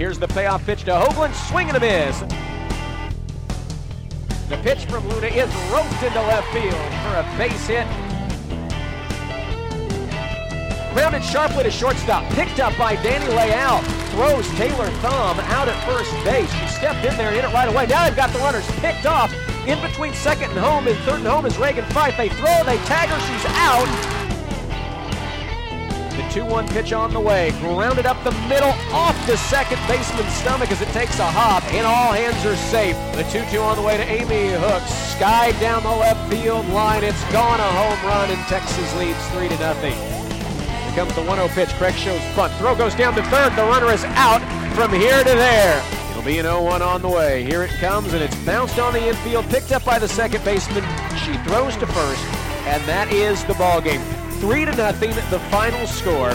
Here's the payoff pitch to Hoagland, swing and a miss. The pitch from Luna is roped into left field for a base hit. Grounded sharply to shortstop, picked up by Danny Layout. Throws Taylor Thom out at first base. She stepped in there and hit it right away. Now they've got the runners picked off. In between second and home and third and home is Reagan Fife. They throw, they tag her, she's out. The 2-1 pitch on the way. Grounded up the middle, off the second baseman's stomach as it takes a hop, and all hands are safe. The 2-2 on the way to Amy Hooks. Sky down the left field line. It's gone a home run, and Texas leads 3 to nothing. Here comes the 1-0 pitch. Craig shows bunt. Throw goes down to third. The runner is out from here to there. It'll be an 0-1 on the way. Here it comes, and it's bounced on the infield, picked up by the second baseman. She throws to first, and that is the ball game. Three to nothing, the final score.